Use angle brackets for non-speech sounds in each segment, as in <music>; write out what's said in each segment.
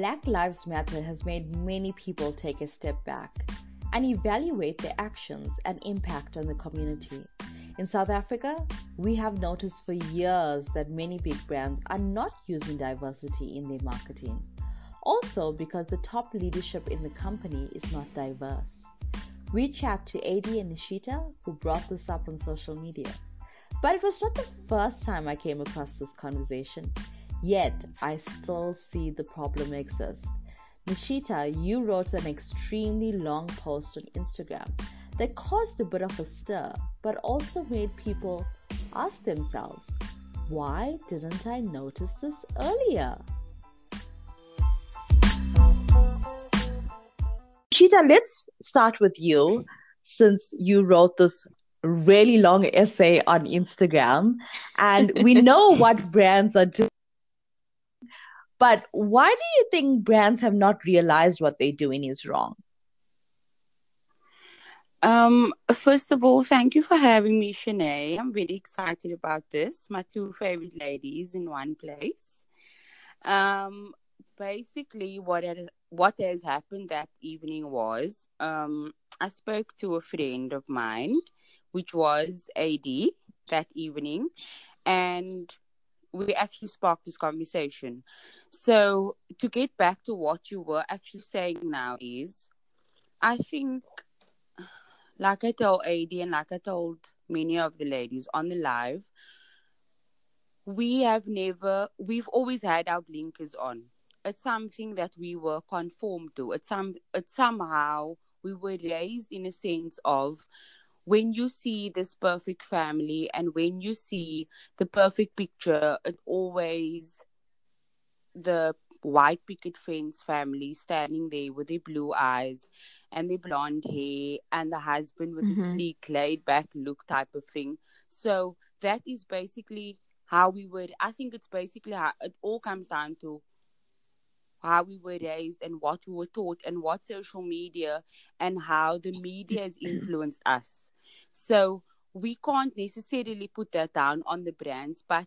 Black Lives Matter has made many people take a step back and evaluate their actions and impact on the community. In South Africa, we have noticed for years that many big brands are not using diversity in their marketing. Also, because the top leadership in the company is not diverse. We chat to Adi and Nashieta, who brought this up on social media. But it was not the first time I came across this conversation, yet I still see the problem exist. Nashieta, you wrote an extremely long post on Instagram that caused a bit of a stir, but also made people ask themselves, why didn't I notice this earlier? Nashieta, let's start with you since you wrote this really long essay on Instagram and we <laughs> know what brands are doing. But why do you think brands have not realized what they're doing is wrong? Um, first of all, thank you for having me, Shaney. I'm very excited about this. My two favorite ladies in one place. Um, basically, what had, what has happened that evening was, um, I spoke to a friend of mine which was Adi that evening. And we actually sparked this conversation. So, to get back to what you were actually saying now, is I think, like I told Adi and like I told many of the ladies on the live, we have never, we've always had our blinkers on. It's something that we were conformed to. It's some, it's somehow we were raised in a sense of when you see this perfect family and when you see the perfect picture, it always the white picket fence family standing there with their blue eyes and their blonde hair and the husband with mm-hmm. a sleek laid back look type of thing. So that is basically how we would I think it's basically how it all comes down to how we were raised and what we were taught and what social media and how the media has <clears throat> influenced us. So we can't necessarily put that down on the brands, but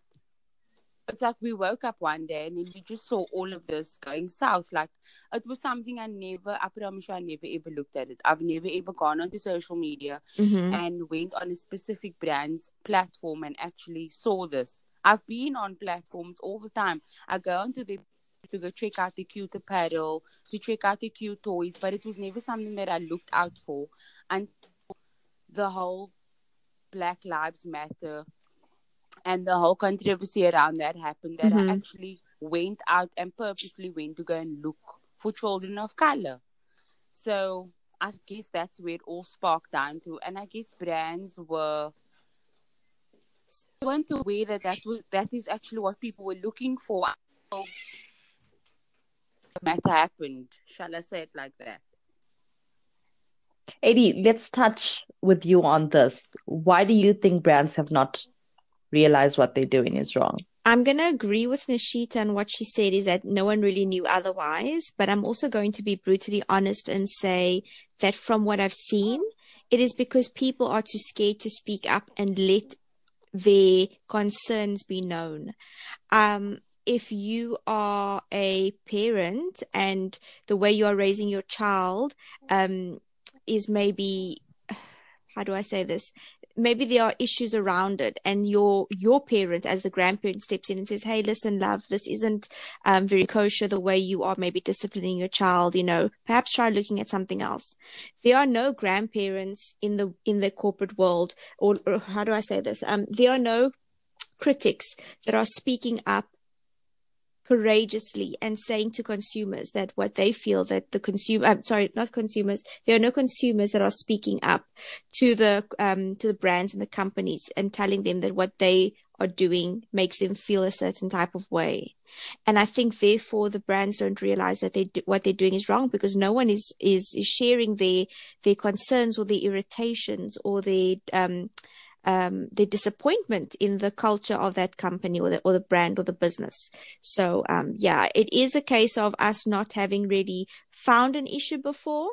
it's like we woke up one day and then we just saw all of this going south. Like it was something I never, I promise you, I never ever looked at it. I've never ever gone onto social media mm-hmm. and went on a specific brand's platform and actually saw this. I've been on platforms all the time. I go onto the to go check out the cute apparel, to check out the cute toys, but it was never something that I looked out for. And the whole Black Lives Matter and the whole controversy around that happened that mm-hmm. I actually went out and purposely went to go and look for children of color. So I guess that's where it all sparked down to. And I guess brands were weren't aware that that was that is actually what people were looking for. Matter happened. Shall I say it like that? Adi, let's touch with you on this. Why do you think brands have not realized what they're doing is wrong? I'm going to agree with Nashieta and what she said is that no one really knew otherwise, but I'm also going to be brutally honest and say that from what I've seen, it is because people are too scared to speak up and let their concerns be known. Um, if you are a parent and the way you are raising your child, um, is maybe how do I say this? Maybe there are issues around it, and your your parent, as the grandparent, steps in and says, "Hey, listen, love, this isn't um, very kosher the way you are maybe disciplining your child. You know, perhaps try looking at something else." There are no grandparents in the in the corporate world, or, or how do I say this? Um, there are no critics that are speaking up courageously and saying to consumers that what they feel that the consumer, I'm sorry, not consumers, there are no consumers that are speaking up to the, um, to the brands and the companies and telling them that what they are doing makes them feel a certain type of way. And I think therefore the brands don't realize that they do, what they're doing is wrong because no one is, is, is sharing their, their concerns or their irritations or their, um, um, the disappointment in the culture of that company or the, or the brand or the business. So, um, yeah, it is a case of us not having really found an issue before,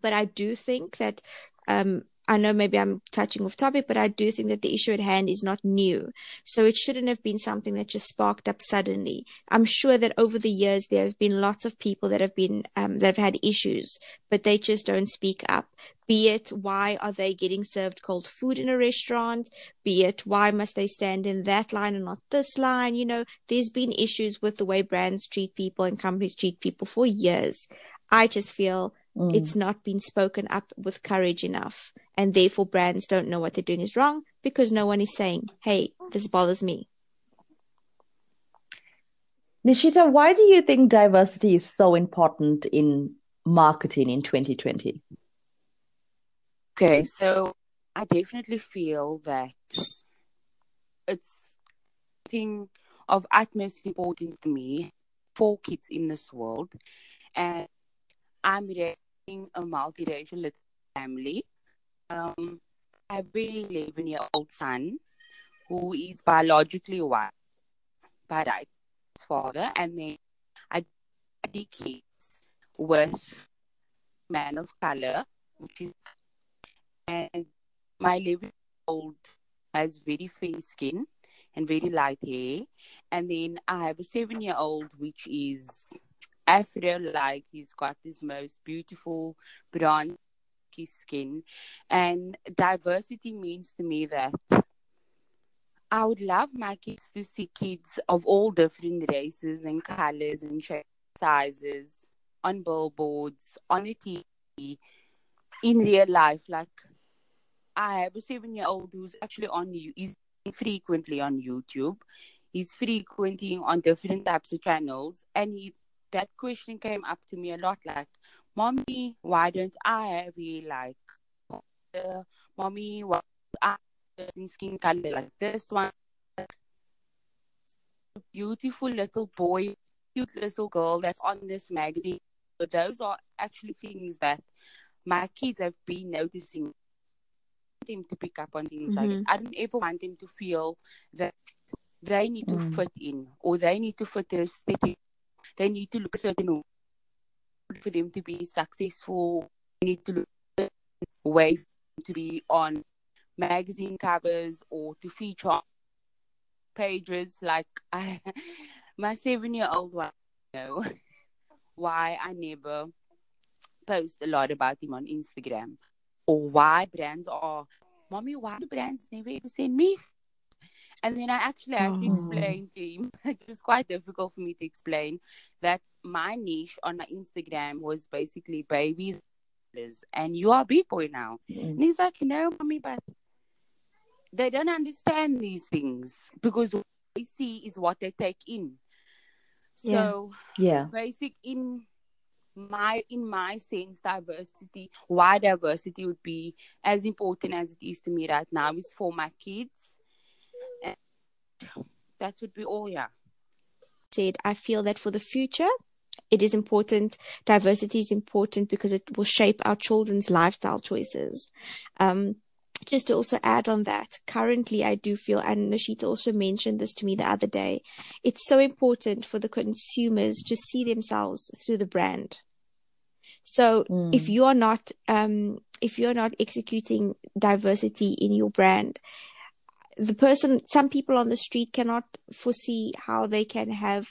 but I do think that, um, I know maybe I'm touching off topic, but I do think that the issue at hand is not new. So it shouldn't have been something that just sparked up suddenly. I'm sure that over the years there have been lots of people that have been um, that have had issues, but they just don't speak up. Be it why are they getting served cold food in a restaurant? Be it why must they stand in that line and not this line? You know, there's been issues with the way brands treat people and companies treat people for years. I just feel mm. it's not been spoken up with courage enough. And therefore brands don't know what they're doing is wrong because no one is saying, Hey, this bothers me. Nashieta, why do you think diversity is so important in marketing in 2020? Okay, so I definitely feel that it's thing of utmost importance to me for kids in this world, and I'm raising a multiracial family. Um, I have a 11 year old son who is biologically white, but I his father, and then I had kids with man of color, which is and my 11 old has very fair skin and very light hair. And then I have a seven year old, which is Afro like. He's got this most beautiful brown skin. And diversity means to me that I would love my kids to see kids of all different races and colors and sizes on billboards, on the TV, in real life. Like I have a seven year old who's actually on you he's frequently on YouTube. He's frequenting on different types of channels and he that question came up to me a lot like, Mommy, why don't I have a like uh, mommy why I skin color like this one beautiful little boy, cute little girl that's on this magazine. But those are actually things that my kids have been noticing them to pick up on things mm-hmm. like I don't ever want them to feel that they need to mm. fit in or they need to fit a aesthetic. They need to look certain for them to be successful. They need to look a way to be on magazine covers or to feature pages. Like I, <laughs> my seven-year-old one, you know <laughs> why I never post a lot about him on Instagram or why brands are, mommy, why do brands never ever send me? And then I actually had oh. to explain to him, <laughs> it was quite difficult for me to explain that my niche on my Instagram was basically babies and you are a big boy now. Mm. And he's like, no, mommy, but they don't understand these things because what they see is what they take in. So yeah, yeah. basic in my in my sense diversity why diversity would be as important as it is to me right now is for my kids that would be all yeah said i feel that for the future it is important diversity is important because it will shape our children's lifestyle choices um, just to also add on that, currently I do feel, and Nashieta also mentioned this to me the other day, it's so important for the consumers to see themselves through the brand. So mm. if you are not, um, if you're not executing diversity in your brand, the person, some people on the street cannot foresee how they can have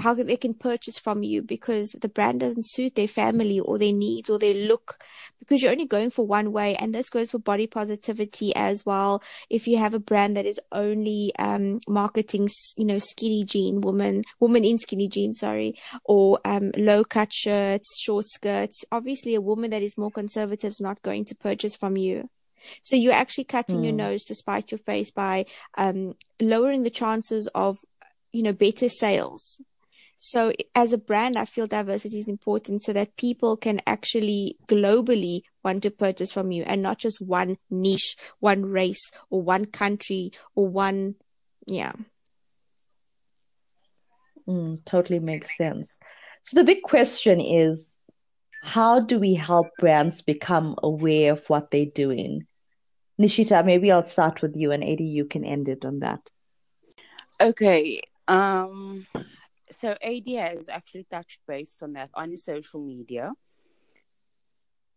how they can purchase from you because the brand doesn't suit their family or their needs or their look because you're only going for one way. And this goes for body positivity as well. If you have a brand that is only um, marketing you know skinny jean woman woman in skinny jeans sorry or um, low cut shirts short skirts obviously a woman that is more conservative is not going to purchase from you so you're actually cutting mm. your hmm. nose to spite your face by um, lowering the chances of you know better sales so as a brand, I feel diversity is important so that people can actually globally want to purchase from you and not just one niche, one race or one country or one, yeah. Mm, totally makes sense. So the big question is, how do we help brands become aware of what they're doing? Nashieta, maybe I'll start with you and Adi, you can end it on that. Okay. Um so Adi has actually touched base on that on social media.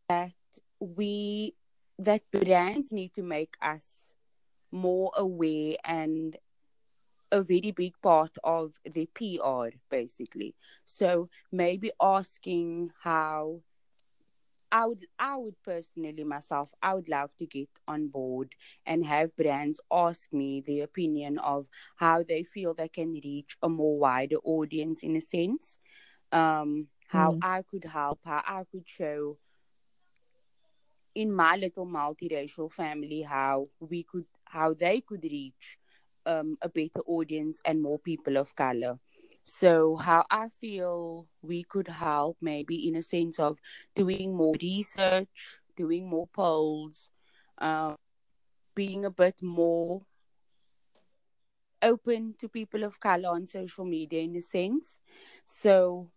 That we that brands need to make us more aware and a very big part of their PR, basically. So maybe asking how I would I would personally myself I would love to get on board and have brands ask me the opinion of how they feel they can reach a more wider audience in a sense. Um, how mm. I could help, how I could show in my little multiracial family how we could how they could reach um, a better audience and more people of color. So, how I feel we could help, maybe in a sense of doing more research, doing more polls, uh, being a bit more open to people of color on social media, in a sense. So,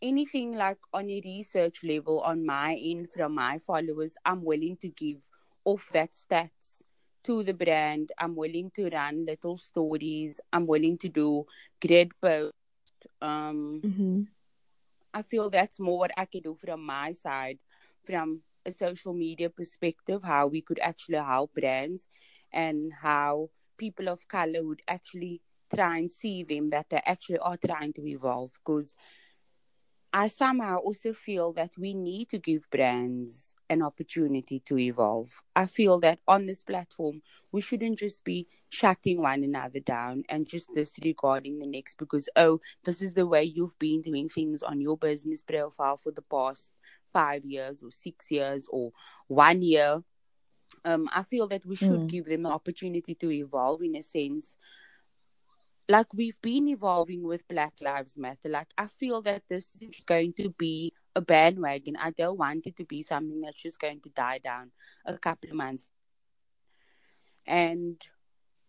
anything like on a research level on my end from my followers, I'm willing to give off that stats to the brand. I'm willing to run little stories. I'm willing to do grid posts. Um, mm-hmm. I feel that's more what I can do from my side, from a social media perspective, how we could actually help brands and how people of color would actually try and see them that they actually are trying to evolve. Because I somehow also feel that we need to give brands an opportunity to evolve. I feel that on this platform, we shouldn't just be shutting one another down and just disregarding the next because, oh, this is the way you've been doing things on your business profile for the past five years or six years or one year. Um, I feel that we should mm. give them the opportunity to evolve in a sense like we've been evolving with Black Lives Matter. Like I feel that this is going to be a bandwagon. I don't want it to be something that's just going to die down a couple of months. And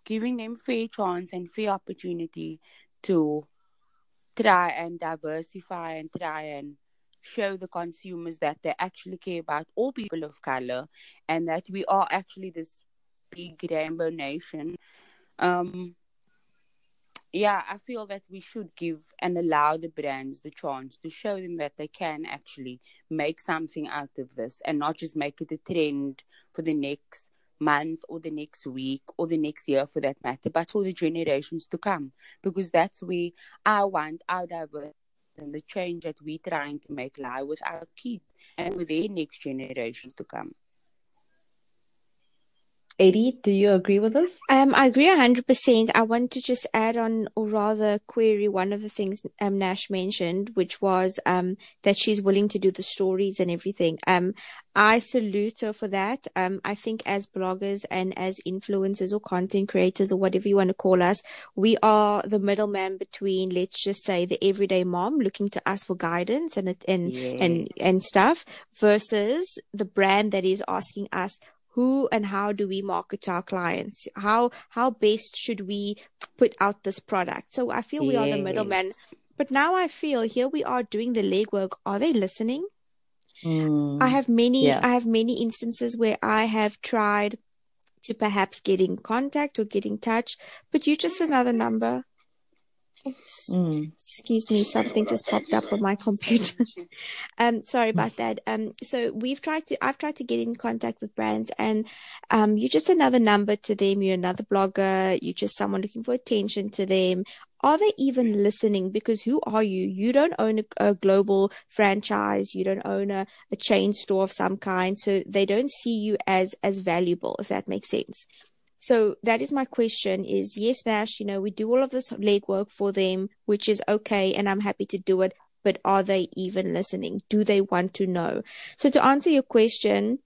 giving them fair chance and fair opportunity to try and diversify and try and show the consumers that they actually care about all people of color and that we are actually this big rainbow nation. Um, yeah, I feel that we should give and allow the brands the chance to show them that they can actually make something out of this and not just make it a trend for the next month or the next week or the next year for that matter, but for the generations to come. Because that's where I want our diversity and the change that we're trying to make lie with our kids and with their next generations to come. Adi, do you agree with us? Um, I agree 100%. I want to just add on, or rather query one of the things um, Nash mentioned, which was um, that she's willing to do the stories and everything. Um, I salute her for that. Um, I think as bloggers and as influencers or content creators or whatever you want to call us, we are the middleman between, let's just say, the everyday mom looking to us for guidance and and and and stuff versus the brand that is asking us who and how do we market our clients? How how best should we put out this product? So I feel we yes. are the middleman. But now I feel here we are doing the legwork. Are they listening? Mm, I have many yeah. I have many instances where I have tried to perhaps get in contact or get in touch, but you're just another number. Mm. Excuse me, something just popped up on my computer. <laughs> um, sorry about that. Um, so we've tried to, I've tried to get in contact with brands and, um, you're just another number to them. You're another blogger. You're just someone looking for attention to them. Are they even listening? Because who are you? You don't own a, a global franchise. You don't own a, a chain store of some kind. So they don't see you as, as valuable, if that makes sense. So that is my question is yes, Nash, you know, we do all of this legwork for them, which is okay. And I'm happy to do it. But are they even listening? Do they want to know? So to answer your question,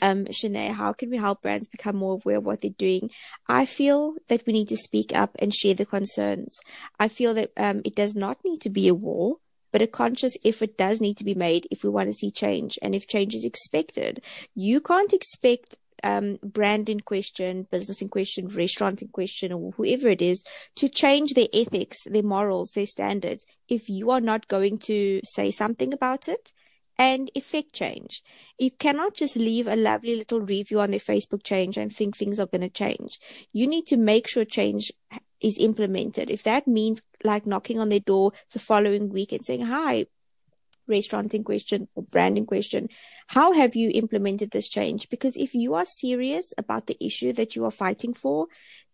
um, Shaney, how can we help brands become more aware of what they're doing? I feel that we need to speak up and share the concerns. I feel that um, it does not need to be a war, but a conscious effort does need to be made if we want to see change and if change is expected. You can't expect um, brand in question, business in question, restaurant in question, or whoever it is to change their ethics, their morals, their standards if you are not going to say something about it and effect change. You cannot just leave a lovely little review on their Facebook change and think things are going to change. You need to make sure change is implemented. If that means like knocking on their door the following week and saying, hi, restaurant in question or brand in question, How have you implemented this change? Because if you are serious about the issue that you are fighting for,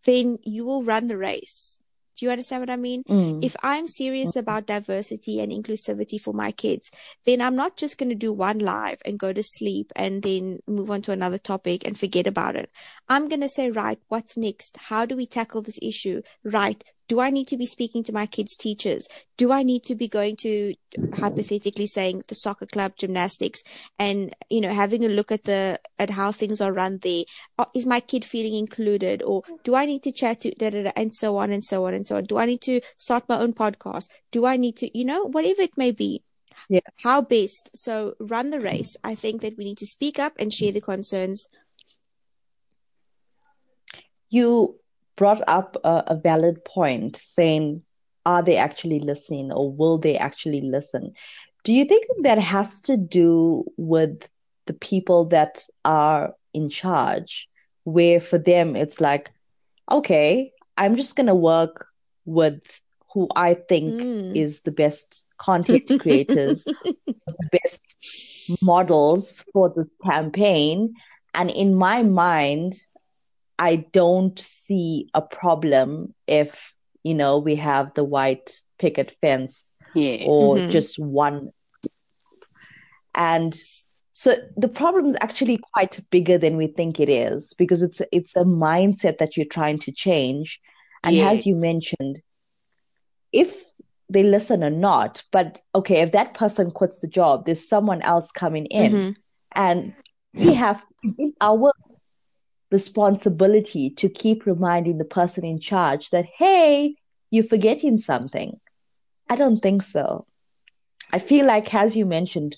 then you will run the race. Do you understand what I mean? Mm. If I'm serious about diversity and inclusivity for my kids, then I'm not just going to do one live and go to sleep and then move on to another topic and forget about it. I'm going to say, right, what's next? How do we tackle this issue? Right. Do I need to be speaking to my kids' teachers? Do I need to be going to hypothetically saying the soccer club, gymnastics, and you know having a look at the at how things are run there? Uh, my kid feeling included, or do I need to chat to da, da, da, and so on and so on and so on? Do I need to start my own podcast? Do I need to you know whatever it may be? Yeah. How best? So run the race. I think that we need to speak up and share the concerns. You brought up a, a valid point saying, are they actually listening or will they actually listen? Do you think that has to do with the people that are in charge, where for them it's like, okay, I'm just going to work with who I think Mm. is the best content creators, <laughs> the best models for this campaign. And in my mind, I don't see a problem if, you know, we have the white picket fence Yes. or Mhm. just one. And so the problem is actually quite bigger than we think it is because it's it's a mindset that you're trying to change. And as you mentioned, if they listen or not, but okay, if that person quits the job, there's someone else coming in, Mhm. and we have it's our responsibility to keep reminding the person in charge that hey, you're forgetting something. I don't think so. I feel like, as you mentioned,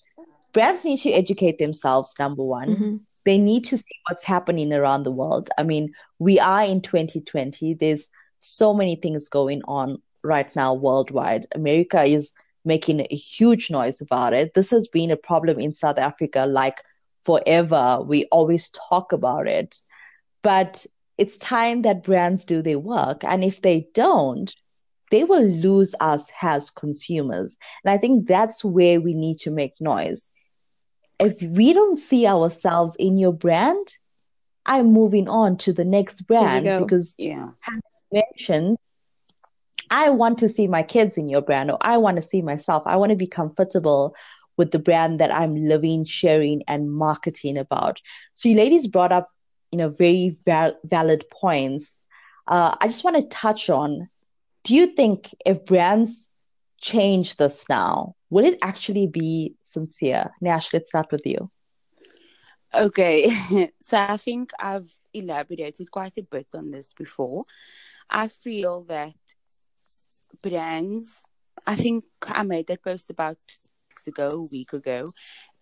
brands need to educate themselves, number one. Mhm. They need to see what's happening around the world. I mean, we are in 2020. There's so many things going on right now worldwide. America is making a huge noise about it. This has been a problem in South Africa like forever. We always talk about it. But it's time that brands do their work. And if they don't, they will lose us as consumers. And I think that's where we need to make noise. If we don't see ourselves in your brand, I'm moving on to the next brand because Yeah. mentioned, I want to see my kids in your brand, or I want to see myself. I want to be comfortable with the brand that I'm living, sharing, and marketing about. So, you ladies brought up, you know, very val- valid points. Uh, I just want to touch on: Do you think if brands change this now, will it actually be sincere? Nash, let's start with you. Okay, <laughs> so I think I've elaborated quite a bit on this before. I feel that brands, I think I made that post about weeks ago, a week ago,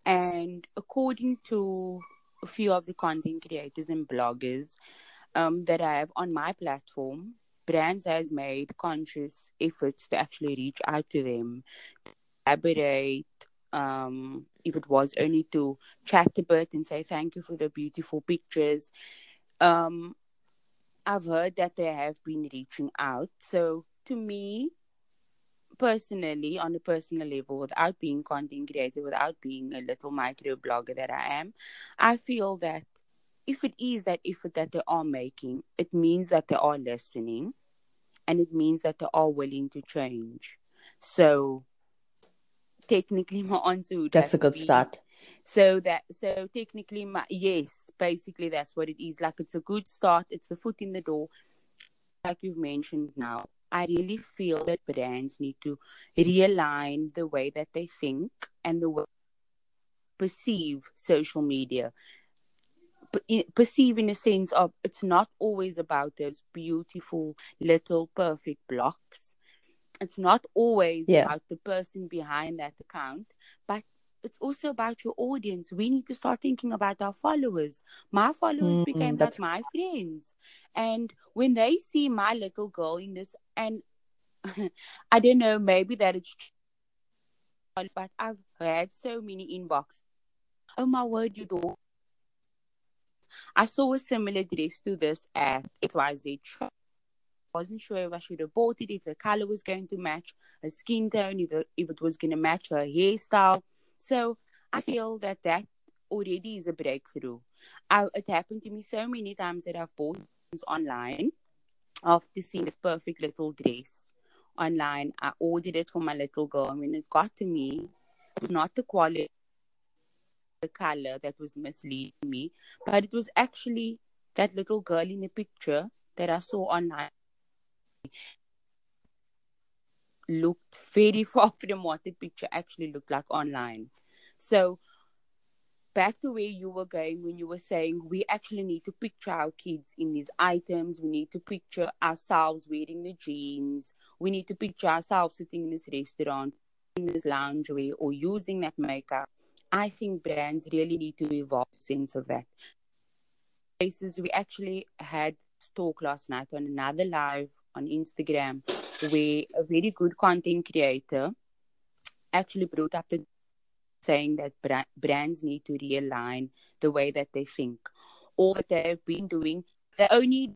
and according to few of the content creators and bloggers um, that I have on my platform, brands has made conscious efforts to actually reach out to them, collaborate, um, if it was only to chat a bit and say thank you for the beautiful pictures. Um, I've heard that they have been reaching out. So to me, personally, on a personal level, without being content creator, without being a little micro blogger that I am, I feel that if it is that effort that they are making, it means that they are listening and it means that they are willing to change. So technically <laughs> my answer would That's a good be- start. so that so technically my yes basically that's what it is like it's a good start it's a foot in the door like you've mentioned now i really feel that brands need to realign the way that they think and the way they perceive social media perceive in a sense of it's not always about those beautiful little perfect blocks it's not always Yeah. about the person behind that account but it's also about your audience. We need to start thinking about our followers. My followers Mm, became like my friends. And when they see my little girl in this, and <laughs> I don't know, maybe that it's true, but I've had so many inbox. Oh my word, you do. I saw a similar dress to this at XYZ shop. Wasn't sure if I should have bought it, if the color was going to match her skin tone, if it was going to match her hairstyle. So I feel that that already is a breakthrough. I, it happened to me so many times that I've bought things online after seeing this perfect little dress online. I ordered it for my little girl, and when it got to me, it was not the quality, the color that was misleading me, but it was actually that little girl in the picture that I saw online looked very <laughs> far from what the picture actually looked like online. So back to where you were going when you were saying we actually need to picture our kids in these items. We need to picture ourselves wearing the jeans. We need to picture ourselves sitting in this restaurant, in this loungewear, or using that makeup. I think brands really need to evolve sense of that. Places we actually had talk last night on another live on Instagram where a very good content creator actually brought up the saying that bra- brands need to realign the way that they think. All that they've been doing, they only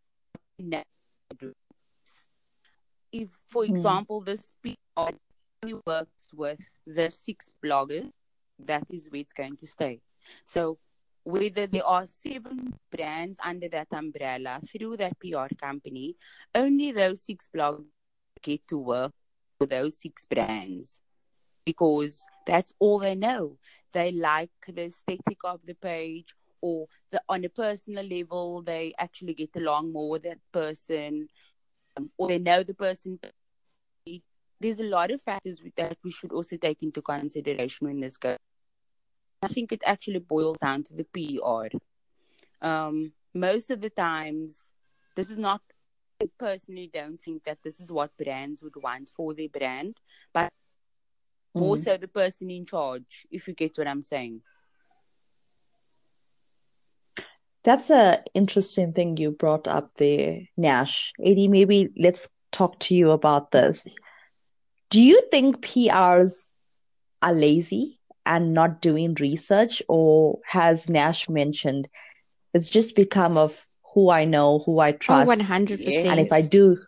if, for mm. example, this only works with the six bloggers, that is where it's going to stay. So whether there are seven brands under that umbrella through that PR company, only those six bloggers get to work for those six brands because that's all they know. They like the aesthetic of the page, or the, on a personal level, they actually get along more with that person, um, or they know the person. There's a lot of factors that we should also take into consideration when this goes. I think it actually boils down to the PR. Um, most of the times, this is not. I personally don't think that this is what brands would want for their brand, but mm. more so the person in charge, if you get what I'm saying. That's a interesting thing you brought up there, Nash. Adi, maybe let's talk to you about this. Do you think PRs are lazy and not doing research, or has Nash mentioned it's just become of who I know, who I oh, trust, one hundred percent. And if I do,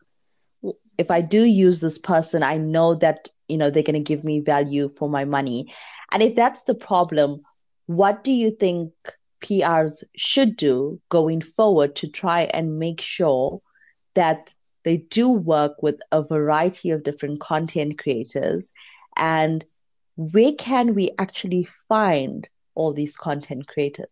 if I do use this person, I know that you know they're going to give me value for my money. And if that's the problem what do you think prs should do going forward to try and make sure that they do work with a variety of different content creators? And where can we actually find all these content creators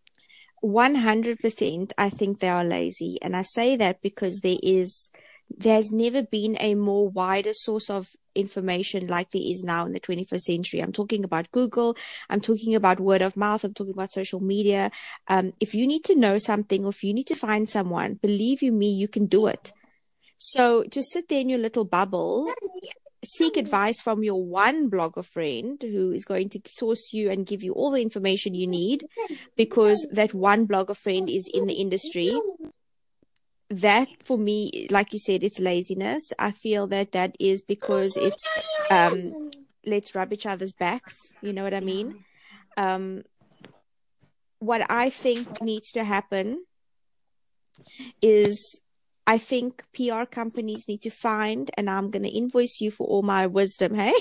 100% i think they are lazy and i say that because there is there's never been a more wider source of information like there is now in the 21st century. I'm talking about Google. I'm talking about word of mouth. I'm talking about social media. Um, if you need to know something or if you need to find someone, believe you me, you can do it. So just sit there in your little bubble, seek advice from your one blogger friend who is going to source you and give you all the information you need because that one blogger friend is in the industry that for me, like you said, it's laziness. I feel that that is because it's um, let's rub each other's backs. You know what I mean? Um, what I think needs to happen is I think PR companies need to find, and I'm going to invoice you for all my wisdom, hey?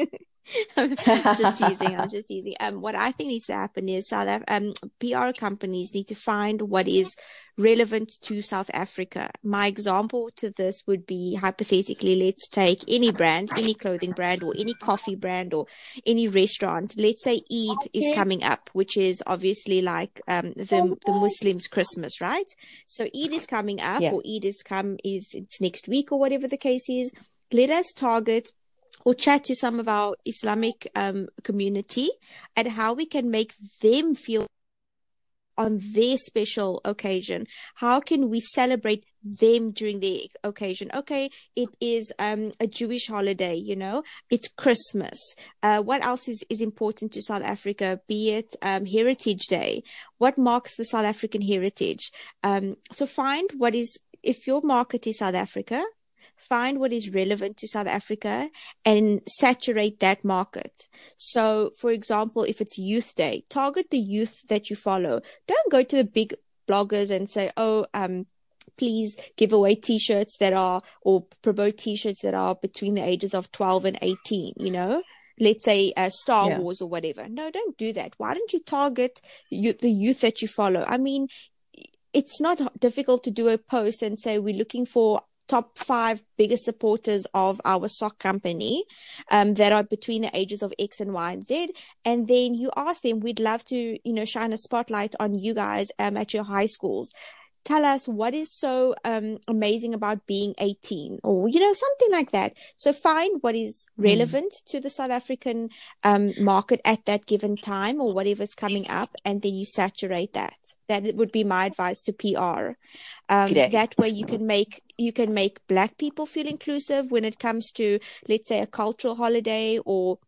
<laughs> just teasing. I'm <laughs> just teasing. Um, what I think needs to happen is South Af- um, PR companies need to find what is relevant to South Africa. My example to this would be hypothetically, let's take any brand, any clothing brand or any coffee brand or any restaurant. Let's say Eid is coming up, which is obviously like, um, the, the Muslims Christmas, right? So Eid is coming up yeah. or Eid is come, is it's next week or whatever the case is. Let us target or chat to some of our Islamic um, community and how we can make them feel on their special occasion? How can we celebrate them during the occasion? Okay, it is um, a Jewish holiday, you know, it's Christmas. Uh, what else is, is important to South Africa? Be it um, Heritage Day. What marks the South African heritage? Um, so find what is, if your market is South Africa, find what is relevant to South Africa and saturate that market. So, for example, if it's Youth Day, target the youth that you follow. Don't go to the big bloggers and say, oh, um, please give away t-shirts that are or promote t-shirts that are between the ages of 12 and 18 you know let's say uh, Star Yeah. Wars or whatever. No, don't do that. Why don't you target you, the youth that you follow? I mean, it's not difficult to do a post and say we're looking for top five biggest supporters of our sock company um, that are between the ages of X and Y and Z. And then you ask them, we'd love to, you know, shine a spotlight on you guys um, at your high schools. Tell us what is so um, amazing about being 18 or, you know, something like that. So find what is relevant to the South African um, market at that given time or whatever's coming up. And then you saturate that. That would be my advice to PR. Um, that way you can make you can make black people feel inclusive when it comes to let's say a cultural holiday or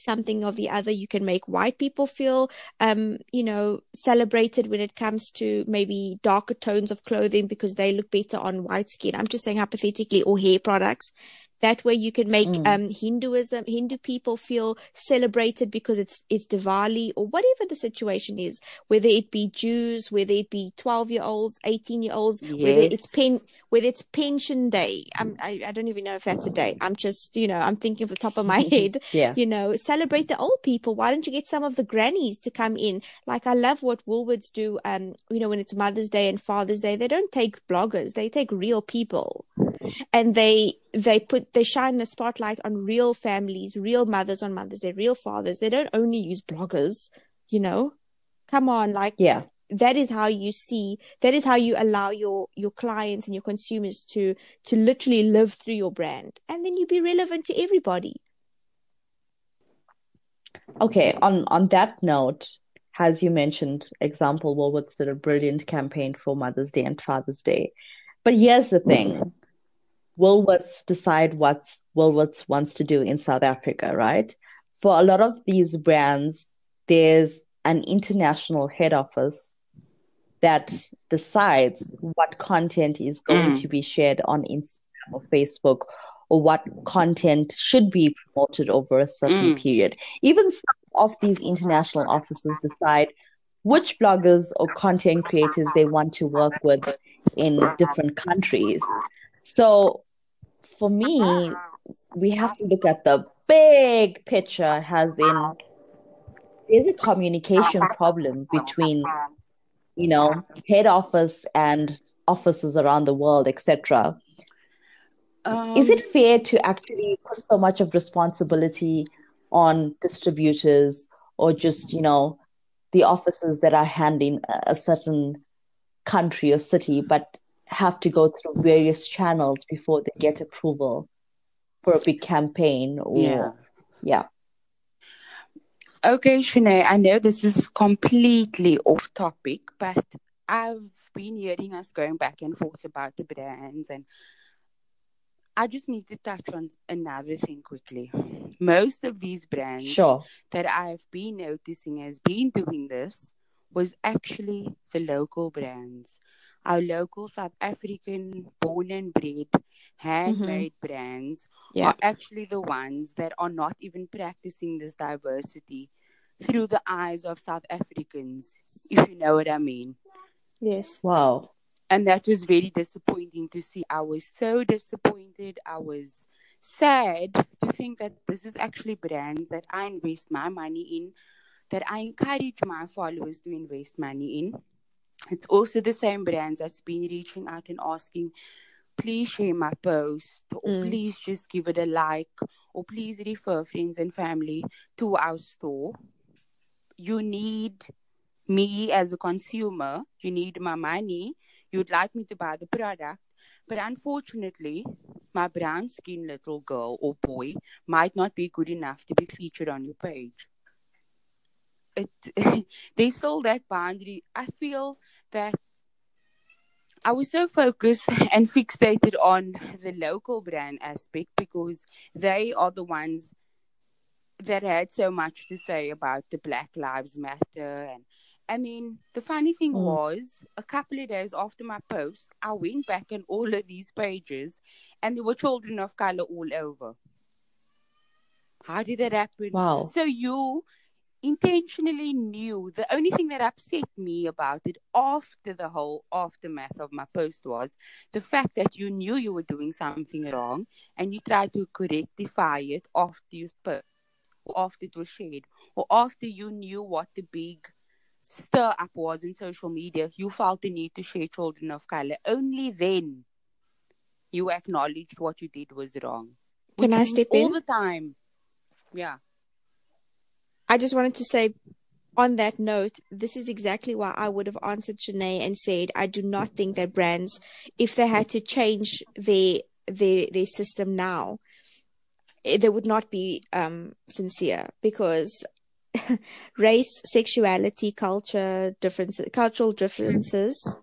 something of the other you can make white people feel um you know celebrated when it comes to maybe darker tones of clothing because they look better on white skin. I'm just saying hypothetically or hair products that way you can make Mm. um hinduism hindu people feel celebrated because it's it's diwali or whatever the situation is whether it be jews whether it be 12 year olds 18 year olds whether it's pen whether it's pension day I'm, I, I don't even know if that's a day i'm just you know i'm thinking of the top of my <laughs> head Yeah. you know, celebrate the old people. Why don't you get some of the grannies to come in? Like I love what Woolworths do. Um, you know, when it's Mother's Day and Father's Day, they don't take bloggers; they take real people, and they they put they shine a spotlight on real families, real mothers on Mother's Day, real fathers. They don't only use bloggers. You know, come on, like Yeah. that is how you see that is how you allow your your clients and your consumers to to literally live through your brand and then you be relevant to everybody Okay, on on that note, as you mentioned, example, Woolworths did a brilliant campaign for Mother's Day and Father's Day. But here's the thing. Mm-hmm. Woolworths decide what Woolworths wants to do in South Africa, right? For a lot of these brands, there's an international head office that decides what content is going Mm. to be shared on Instagram or Facebook or what content should be promoted over a certain Mm. period. Even some of these international offices decide which bloggers or content creators they want to work with in different countries. So for me, we have to look at the big picture, as in there's a communication problem between, you know, head office and offices around the world, etc. Is Um, it fair to actually put so much of responsibility on distributors or just, you know, the offices that are handling a a certain country or city, but have to go through various channels before they get approval for a big campaign or yeah. yeah. Okay, Shaney, I know this is completely off topic, but I've been hearing us going back and forth about the brands, and I just need to touch on another thing quickly. Most of these brands Sure. that I've been noticing has been doing this was actually the local brands. Our local South African born and bred handmade mm-hmm. brands Yeah. are actually the ones that are not even practicing this diversity through the eyes of South Africans, if you know what I mean. yes Wow. And that was very disappointing to see. I was so disappointed. I was sad to think that this is actually brands that I invest my money in, that I encourage my followers to invest money in. It's also the same brands that's been reaching out and asking, please share my post, or Mm. please just give it a like, or please refer friends and family to our store. You need me as a consumer, you need my money, you'd like me to buy the product. But unfortunately, my brown skinned little girl or boy might not be good enough to be featured on your page. It <laughs> there's still that boundary. I feel that I was so focused and fixated on the local brand aspect because they are the ones that had so much to say about the Black Lives Matter and I mean the funny thing Mm. was a couple of days after my post I went back on all of these pages and there were children of color all over. How did that happen? Wow. So you intentionally knew the only thing that upset me about it after the whole aftermath of my post was the fact that you knew you were doing something wrong and you tried to rectify it after you post. or after it was shared, or after you knew what the big stir up was in social media, you felt the need to share children of color. Only then you acknowledged what you did was wrong. Can I step all in? the time. Yeah. I just wanted to say on that note, this is exactly why I would have answered Shaney and said I do not think that brands, if they had to change their their their system now, eh, they would not be um, sincere because <laughs> race, sexuality, culture differences, cultural differences,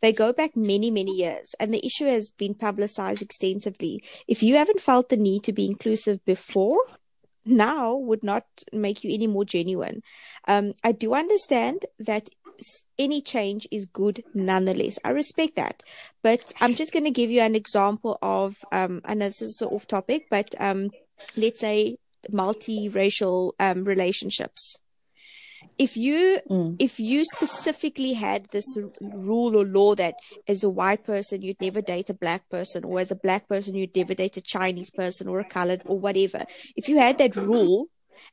they go back many, many years, and the issue has been publicized extensively. If you haven't felt the need to be inclusive before, now would not make you any more genuine. Um, I do understand that any change is good nonetheless. I respect that. But I'm just going to give you an example of, um, I know this is off topic, but um, let's say multiracial um, relationships. If you Mm. if you specifically had this r- rule or law that as a white person you'd never date a black person, or as a black person you'd never date a Chinese person or a colored or whatever, if you had that rule,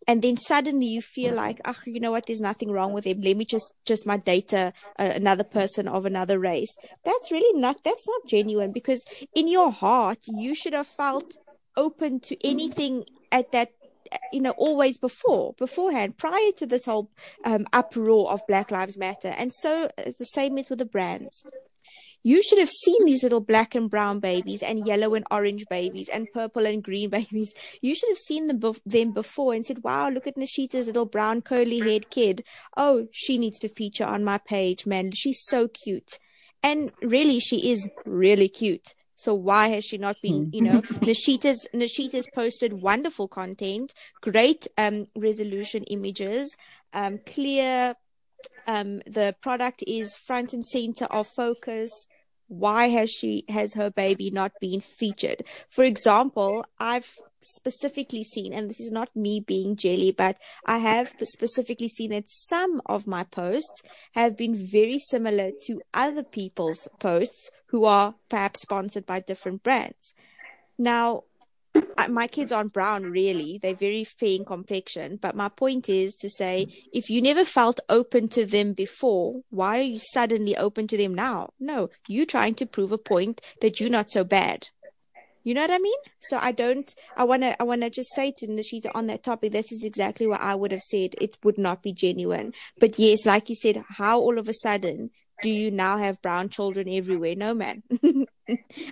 and then suddenly you feel like, oh, you know what? There's nothing wrong with him. Let me just just my date a, a, another person of another race. That's really not. That's not genuine because in your heart you should have felt open to anything at that you know always before beforehand prior to this whole um, uproar of black lives matter. And so uh, the same is with the brands. You should have seen these little black and brown babies and yellow and orange babies and purple and green <laughs> babies. You should have seen them, bef- them before and said wow look at Nashieta's little brown curly haired kid. Oh she needs to feature on my page man. She's so cute. And really she is really cute so why has she not been, you know, <laughs> Nashieta's Nashieta's posted wonderful content, great um resolution images, um clear um the product is front and center of focus. Why has she has her baby not been featured? For example, I've specifically seen, and this is not me being jelly, but I have specifically seen that some of my posts have been very similar to other people's posts who are perhaps sponsored by different brands. Now, my kids aren't brown really they're very fair in complexion but my point is to say if you never felt open to them before why are you suddenly open to them now no you trying to prove a point that you're not so bad you know what I mean? So I don't. I wanna. I wanna just say to Nashieta on that topic. This is exactly what I would have said. It would not be genuine. But yes, like you said, how all of a sudden do you now have brown children everywhere? No, man. <laughs>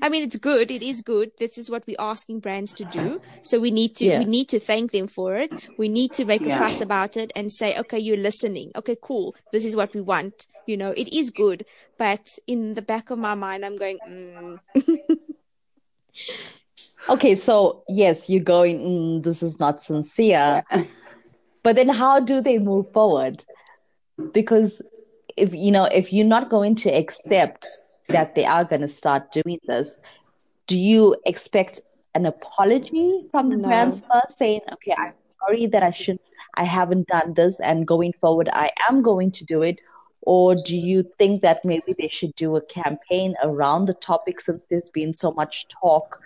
I mean, it's good. It is good. This is what we're asking brands to do. So we need to. Yeah. We need to thank them for it. We need to make a fuss about it and say, okay, you're listening. Okay, cool. This is what we want. You know, it is good. But in the back of my mind, I'm going. Mm, <laughs> Okay, so yes, you're going, mm, this is not sincere. But then how do they move forward? Because if you know, if you're not going to accept that they are going to start doing this, do you expect an apology from the No. brands first, saying, "Okay, I'm sorry that I should, I haven't done this, and going forward, I am going to do it"? Or do you think that maybe they should do a campaign around the topic since there's been so much talk,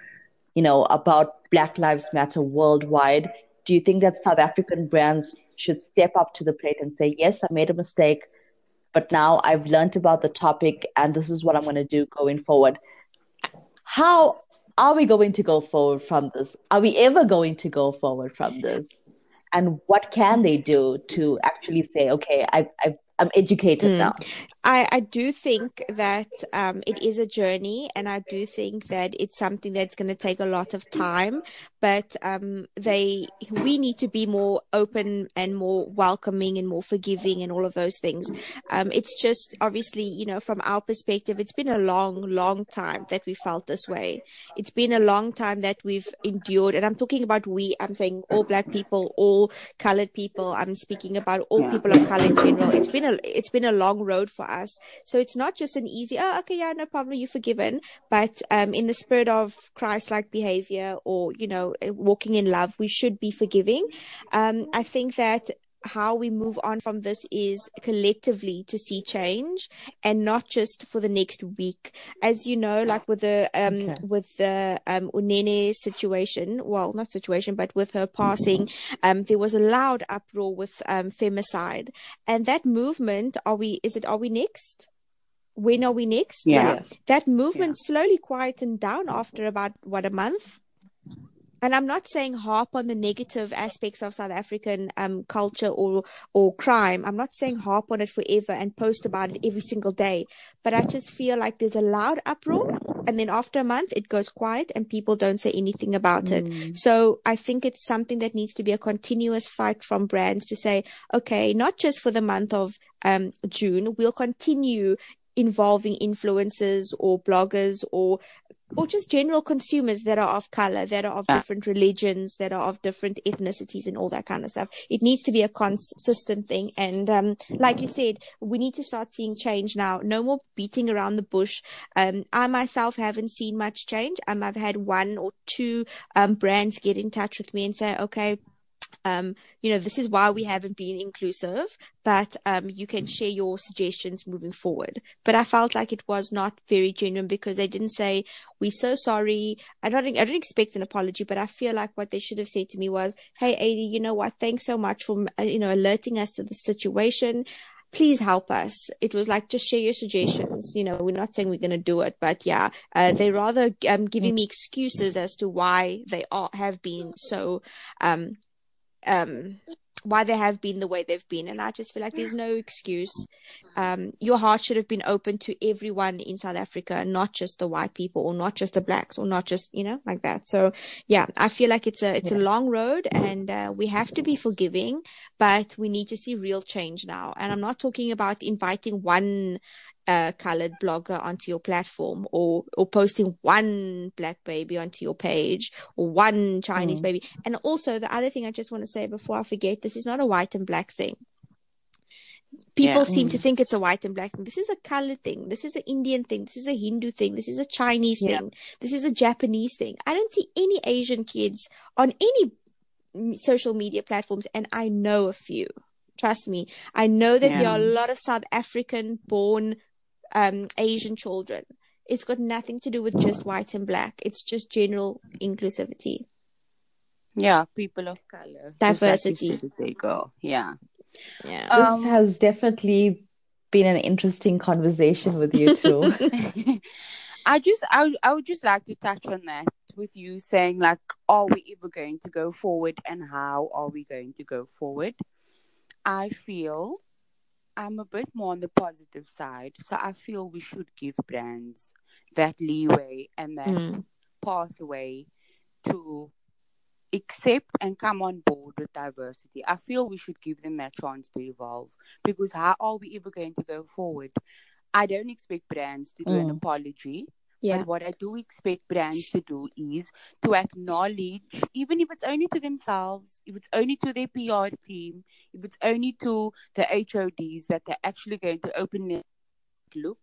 you know, about Black Lives Matter worldwide? Do you think that South African brands should step up to the plate and say, yes, I made a mistake, but now I've learned about the topic and this is what I'm going to do going forward? How are we going to go forward from this? Are we ever going to go forward from this? And what can they do to actually say, okay, I've, I've, I'm educated Mm. now? I, I do think that um, it is a journey, and I do think that it's something that's going to take a lot of time. But um, they, we need to be more open and more welcoming and more forgiving and all of those things. Um, it's just obviously, you know, from our perspective, it's been a long, long time that we felt this way. It's been a long time that we've endured, and I'm talking about we. I'm saying all black people, all colored people. I'm speaking about all people of color in general. It's been a it's been a long road for us. So it's not just an easy, oh, okay, yeah, no problem, you're forgiven. But um, in the spirit of Christ-like behavior, or you know, walking in love, we should be forgiving. Um, I think that how we move on from this is collectively to see change and not just for the next week. As you know, like with the um okay. with the um Uyinene situation, well not situation, but with her passing, um there was a loud uproar with um femicide. And that movement, are we is it are we next? When are we next? Yeah. yeah. That movement yeah. slowly quietened down after about what a month? And I'm not saying harp on the negative aspects of South African um, culture or or crime. I'm not saying harp on it forever and post about it every single day. But I just feel like there's a loud uproar, and then after a month it goes quiet and people don't say anything about mm. it. So I think it's something that needs to be a continuous fight from brands to say, okay, not just for the month of um, June, we'll continue involving influencers or bloggers or or just general consumers that are of color, that are of different religions, that are of different ethnicities and all that kind of stuff. It needs to be a consistent thing. And, um, like you said, we need to start seeing change now. No more beating around the bush. Um, I myself haven't seen much change. Um, I've had one or two, um, brands get in touch with me and say, okay, um, you know, this is why we haven't been inclusive, but um, you can share your suggestions moving forward. But I felt like it was not very genuine because they didn't say, we're so sorry. I don't, I didn't expect an apology, but I feel like what they should have said to me was, hey, Adi, you know what? Thanks so much for, uh, you know, alerting us to the situation please help us. It was like, just share your suggestions. You know, we're not saying we're going to do it, but yeah, uh, they rather um, giving me excuses as to why they are, have been so um, um, why they have been the way they've been. And I just feel like there's no excuse. Um, your heart should have been open to everyone in South Africa, not just the white people or not just the blacks or not just, you know, like that. So yeah, I feel like it's a, it's yeah. a long road and, uh, we have to be forgiving, but we need to see real change now. And I'm not talking about inviting one, a colored blogger onto your platform or or posting one black baby onto your page or one Chinese mm. baby. And also the other thing I just want to say before I forget, this is not a white and black thing. People yeah. seem mm. to think it's a white and black thing. This is a color thing. This is an Indian thing. This is a Hindu thing. This is a Chinese yeah. thing. This is a Japanese thing. I don't see any Asian kids on any social media platforms, and I know a few. Trust me. I know that yeah. there are a lot of South African born um, Asian children. It's got nothing to do with just white and black. It's just general inclusivity. Yeah, people of color. Diversity. They go. Yeah. Yeah. Um, this has definitely been an interesting conversation with you too. <laughs> <laughs> I just I I would just like to touch on that with you saying like are we ever going to go forward and how are we going to go forward? I feel I'm a bit more on the positive side. So I feel we should give brands that leeway and that mm. pathway to accept and come on board with diversity. I feel we should give them that chance to evolve because how are we ever going to go forward? I don't expect brands to do mm. an apology yeah. But what I do expect brands to do is to acknowledge, even if it's only to themselves, if it's only to their PR team, if it's only to the HODs, that they're actually going to open it. look.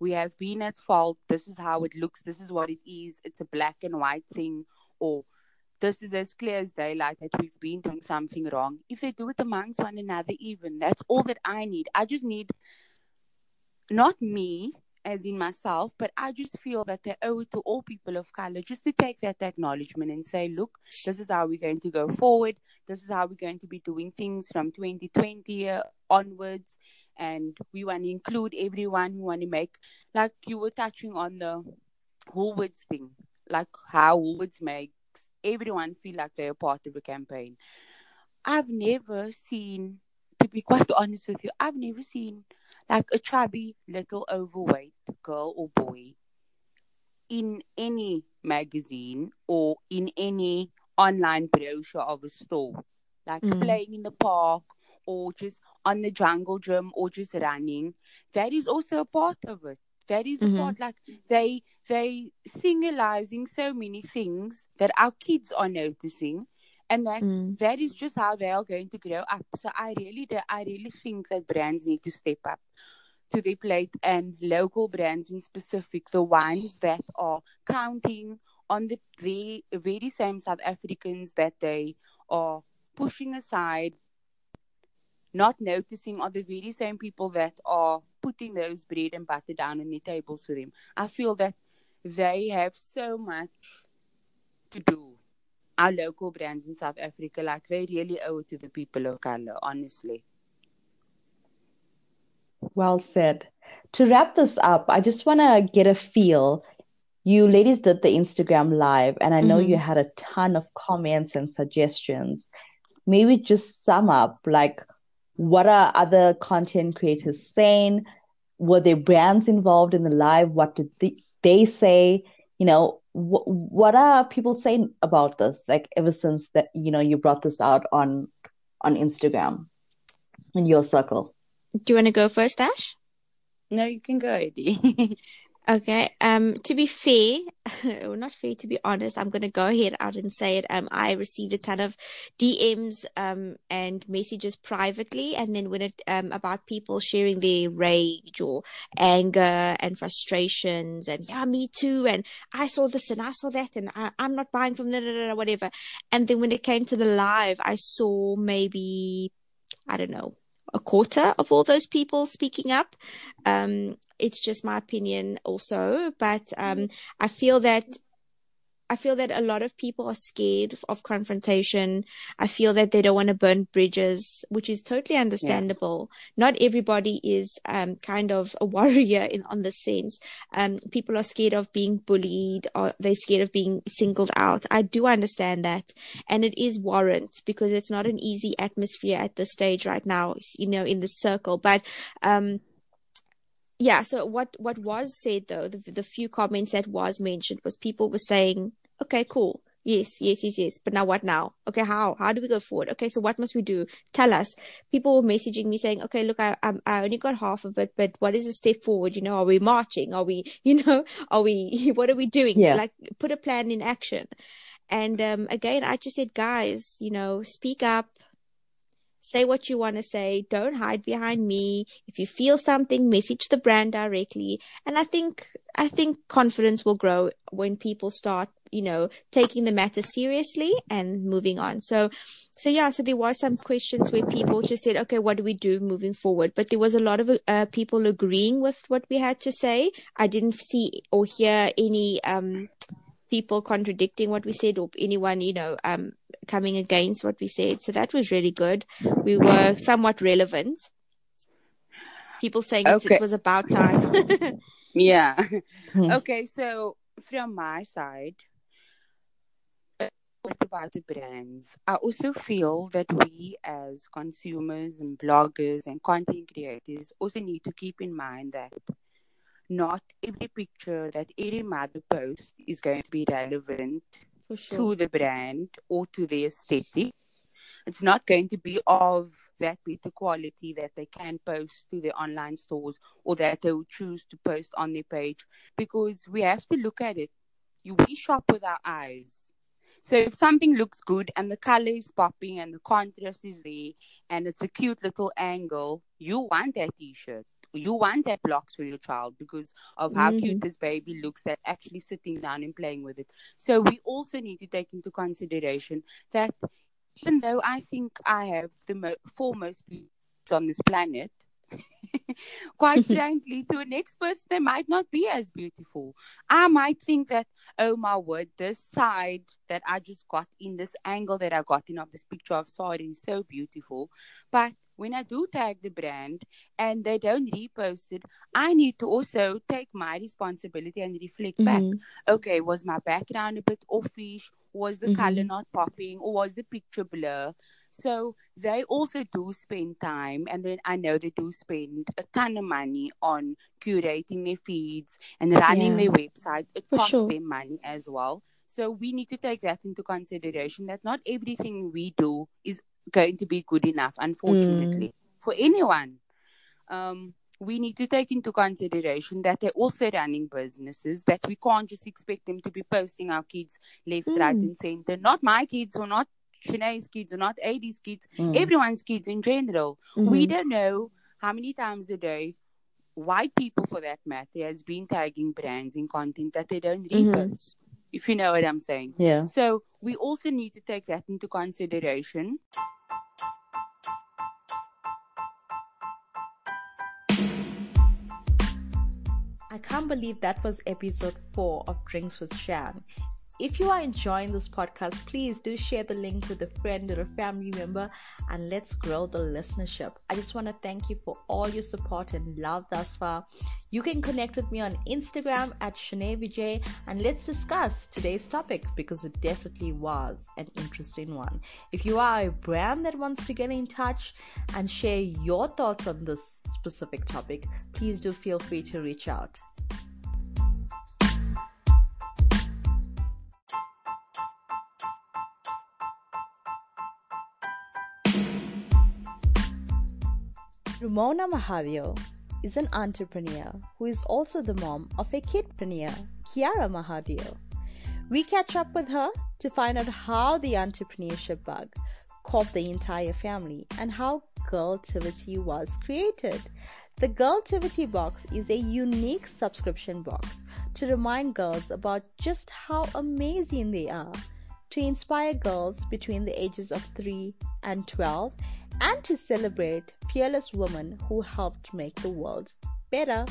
We have been at fault. This is how it looks. This is what it is. It's a black and white thing, or this is as clear as daylight that we've been doing something wrong. If they do it amongst one another, even that's all that I need. I just need not me as in myself, but I just feel that they owe it to all people of color just to take that acknowledgement and say, look, this is how we're going to go forward. This is how we're going to be doing things from 2020 onwards. And we want to include everyone. We want to make, like you were touching on the Woolworths thing, like how Woolworths makes everyone feel like they're part of a campaign. I've never seen, to be quite <laughs> honest with you, I've never seen like a chubby, little overweight girl or boy in any magazine or in any online brochure of a store, like mm. playing in the park or just on the jungle gym or just running. That is also a part of it. That is mm-hmm. a part like they they signalizing so many things that our kids are noticing and that mm. that is just how they are going to grow up. So I really, I really think that brands need to step up to their plate, and local brands in specific, the ones that are counting on the very, very same South Africans that they are pushing aside not noticing are the very same people that are putting those bread and butter down on the tables for them. I feel that they have so much to do. Our local brands in South Africa, like they really owe it to the people of color, honestly. Well said. To wrap this up, I just want to get a feel. You ladies did the Instagram live, and I know Mhm. you had a ton of comments and suggestions. Maybe just sum up like what are other content creators saying? Were there brands involved in the live? What did they, they say? You know, wh- what are people saying about this? Like ever since that, you know, you brought this out on on Instagram in your circle. Do you want to go first, Ash? No, you can go, Adi. <laughs> Okay. Um, to be fair, <laughs> or not fair, to be honest, I'm gonna go ahead out and say it. Um, I received a ton of DMs, um, and messages privately, and then when it, um, about people sharing their rage or anger and frustrations, and yeah, me too, and I saw this and I saw that, and I, I'm not buying from da, whatever. And then when it came to the live, I saw maybe, I don't know, a quarter of all those people speaking up. Um, it's just my opinion also, but um, I feel that I feel that a lot of people are scared of confrontation. I feel that they don't want to burn bridges, which is totally understandable. Not everybody is um, kind of a <laughs> warrior in on this sense. Um, people are scared of being bullied or they're scared of being singled out. I do understand that. And it is warrant because it's not an easy atmosphere at this stage right now, you know, in the circle. But um, yeah so what what was said though the, the few comments that was mentioned was people were saying okay cool. Yes yes yes yes. But now what now? Okay how? How do we go forward? Okay so what must we do? Tell us. People were messaging me saying okay look i i, I only got half of it but what is the step forward? You know are we marching? Are we <laughs> you know are we <laughs> what are we doing? Yeah. like put a plan in action. And um again i just said guys you know speak up say what you want to say. Don't hide behind me. If you feel something message the brand directly. And i think i think confidence will grow when people start you know taking the matter seriously and moving on. So so yeah so there was some questions where people just said okay what do we do moving forward? But there was a lot of uh, people agreeing with what we had to say. I didn't see or hear any um people contradicting what we said or anyone you know um coming against what we said so that was really good we were somewhat relevant people saying Okay. it was about time <laughs> yeah. Hmm. Okay, so from my side, what about the brands? I also feel that we as consumers and bloggers and content creators also need to keep in mind that not every picture that every mother posts is going to be relevant for sure to the brand or to the aesthetic. It's not going to be of that better quality that they can post to their online stores or that they will choose to post on their page because we have to look at it. You we shop with our eyes. So if something looks good and the color is popping and the contrast is there and it's a cute little angle, you want that t-shirt. You want that blocks for your child because of how Mhm. cute this baby looks that actually sitting down and playing with it. So we also need to take into consideration that even though I think I have the mo- foremost beauty on this planet, <laughs> quite <laughs> frankly, to a next person, they might not be as beautiful. I might think that, oh my word, this side that I just got in this angle that I got in of this picture of Sari is so beautiful. But when I do tag the brand and they don't repost it, I need to also take my responsibility and reflect back Mhm. okay, was my background a bit offish? Was the Mhm. color not popping? Or was the picture blur? So they also do spend time, and then I know they do spend a ton of money on curating their feeds and running Yeah. their website. It For costs sure. them money as well. So we need to take that into consideration that not everything we do is going to be good enough, unfortunately, for anyone. Um, we need to take into consideration that they're also running businesses, that we can't just expect them to be posting our kids left, right, Mm. and center. Not my kids or not Shaney's kids or not Adi's kids, Mm. everyone's kids in general. We Mhm. don't know how many times a day white people, for that matter, has been tagging brands in content that they don't Mhm. If you know what I'm saying. Yeah. So we also need to take that into consideration. Can't believe that was episode 4 of Drinks with Shan. If you are enjoying this podcast, please do share the link with a friend or a family member and let's grow the listenership. I just want to thank you for all your support and love thus far. You can connect with me on Instagram at Shaney Vije and let's discuss today's topic because it definitely was an interesting one. If you are a brand that wants to get in touch and share your thoughts on this specific topic, please do feel free to reach out. Ramona Mahadio is an entrepreneur who is also the mom of a kidpreneur, Kiara Mahadio. We catch up with her to find out how the entrepreneurship bug caught the entire family and how Girltivity was created. The Girltivity box is a unique subscription box to remind girls about just how amazing they are, to inspire girls between the ages of 3 and 12 and to celebrate fearless women who helped make the world better.